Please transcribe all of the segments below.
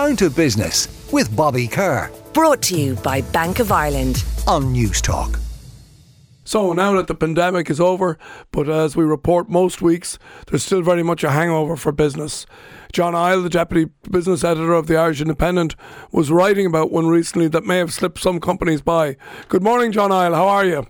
Down to Business with Bobby Kerr. Brought to you by Bank of Ireland. On Newstalk. So now that the pandemic is over, but as we report most weeks, there's still very much a hangover for business. John Isle, the deputy business editor of the Irish Independent, was writing about one recently that may have slipped some companies by. Good morning, John Isle. How are you?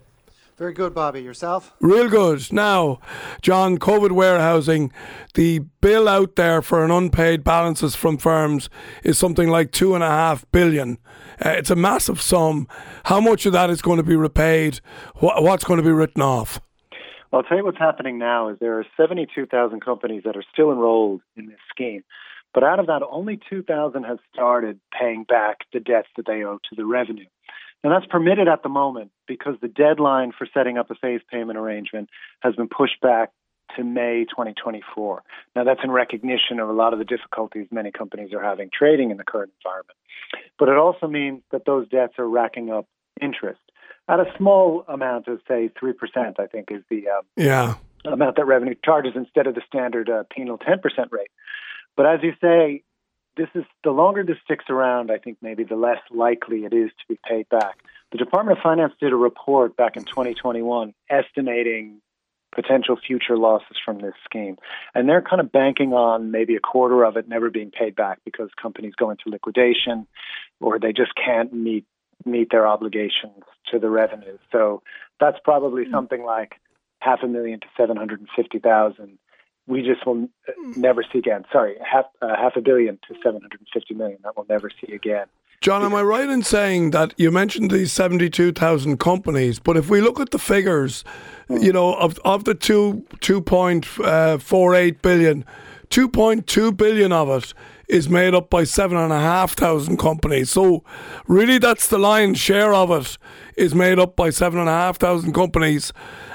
Very good, Bobby. Yourself? Real good. Now, John, COVID warehousing, the bill out there for an unpaid balances from firms is something like two and a half billion. Uh, it's a massive sum. How much of that is going to be repaid? What, what's going to be written off? Well, I'll tell you what's happening now is there are 72,000 companies that are still enrolled in this scheme. But out of that, only 2,000 have started paying back the debts that they owe to the revenue. And that's permitted at the moment because the deadline for setting up a phased payment arrangement has been pushed back to May 2024. Now, that's in recognition of a lot of the difficulties many companies are having trading in the current environment. But it also means that those debts are racking up interest at a small amount of, say, 3%, I think is the um, yeah. amount that revenue charges instead of the standard uh, penal 10% rate. But as you say, this is the longer this sticks around, I think maybe the less likely it is to be paid back. The Department of Finance did a report back in 2021 estimating potential future losses from this scheme. And they're kind of banking on maybe a quarter of it never being paid back because companies go into liquidation or they just can't meet meet their obligations to the revenue. So that's probably hmm. something like half a million to 750,000 we just will never see again. Sorry, half uh, half a billion to 750 million that we'll never see again. John, am I right in saying that you mentioned these 72,000 companies, but if we look at the figures, mm. you know, of, of the two, 2.48 uh, billion, 2.2 billion of it is made up by seven and a half thousand companies. So really that's the lion's share of it is made up by seven and a half thousand companies.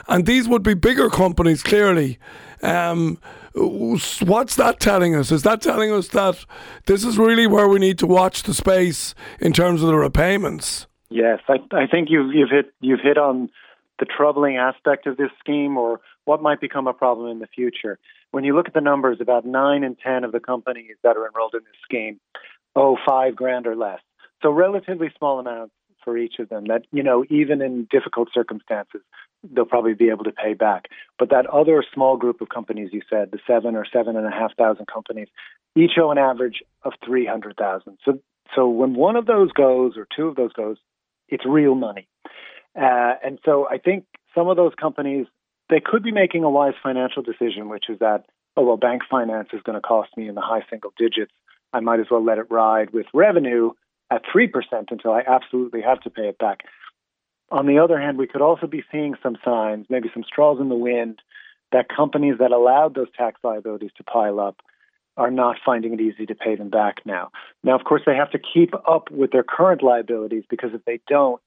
And these would be bigger companies clearly. Um, what's that telling us? Is that telling us that this is really where we need to watch the space in terms of the repayments? Yes, I, I think you've you've hit you've hit on the troubling aspect of this scheme, or what might become a problem in the future. When you look at the numbers, about nine in ten of the companies that are enrolled in this scheme owe five grand or less. So relatively small amounts for each of them. That you know, even in difficult circumstances, they'll probably be able to pay back. But that other small group of companies you said, the seven or seven and a half thousand companies, each owe an average of three hundred thousand. So so when one of those goes or two of those goes, it's real money. Uh, and so I think some of those companies they could be making a wise financial decision, which is that oh well, bank finance is going to cost me in the high single digits. I might as well let it ride with revenue at three percent until I absolutely have to pay it back. On the other hand, we could also be seeing some signs, maybe some straws in the wind, that companies that allowed those tax liabilities to pile up are not finding it easy to pay them back now. Now, of course, they have to keep up with their current liabilities because if they don't,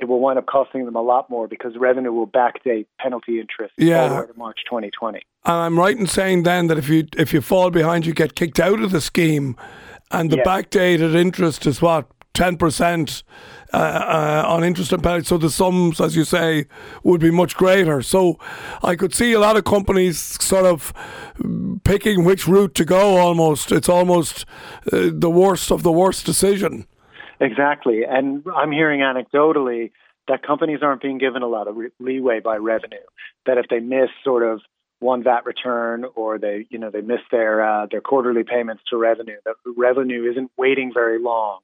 it will wind up costing them a lot more because revenue will backdate penalty interest yeah. all the way to March 2020. And I'm right in saying then that if you if you fall behind, you get kicked out of the scheme, and the yes. backdated interest is what ten percent uh, uh, on interest and penalty. So the sums, as you say, would be much greater. So I could see a lot of companies sort of picking which route to go. Almost, it's almost uh, the worst of the worst decision. Exactly, and I'm hearing anecdotally that companies aren't being given a lot of re- leeway by revenue. That if they miss sort of one VAT return or they, you know, they miss their uh, their quarterly payments to revenue, that revenue isn't waiting very long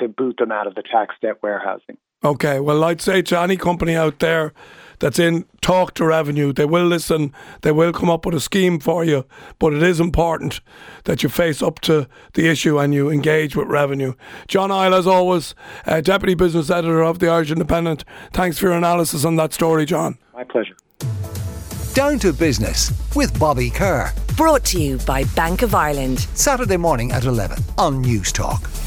to boot them out of the tax debt warehousing. Okay, well, I'd say to any company out there that's in talk to revenue, they will listen, they will come up with a scheme for you, but it is important that you face up to the issue and you engage with revenue. John Isle, as always, uh, Deputy Business Editor of the Irish Independent, thanks for your analysis on that story, John. My pleasure. Down to Business with Bobby Kerr. Brought to you by Bank of Ireland. Saturday morning at 11 on Newstalk.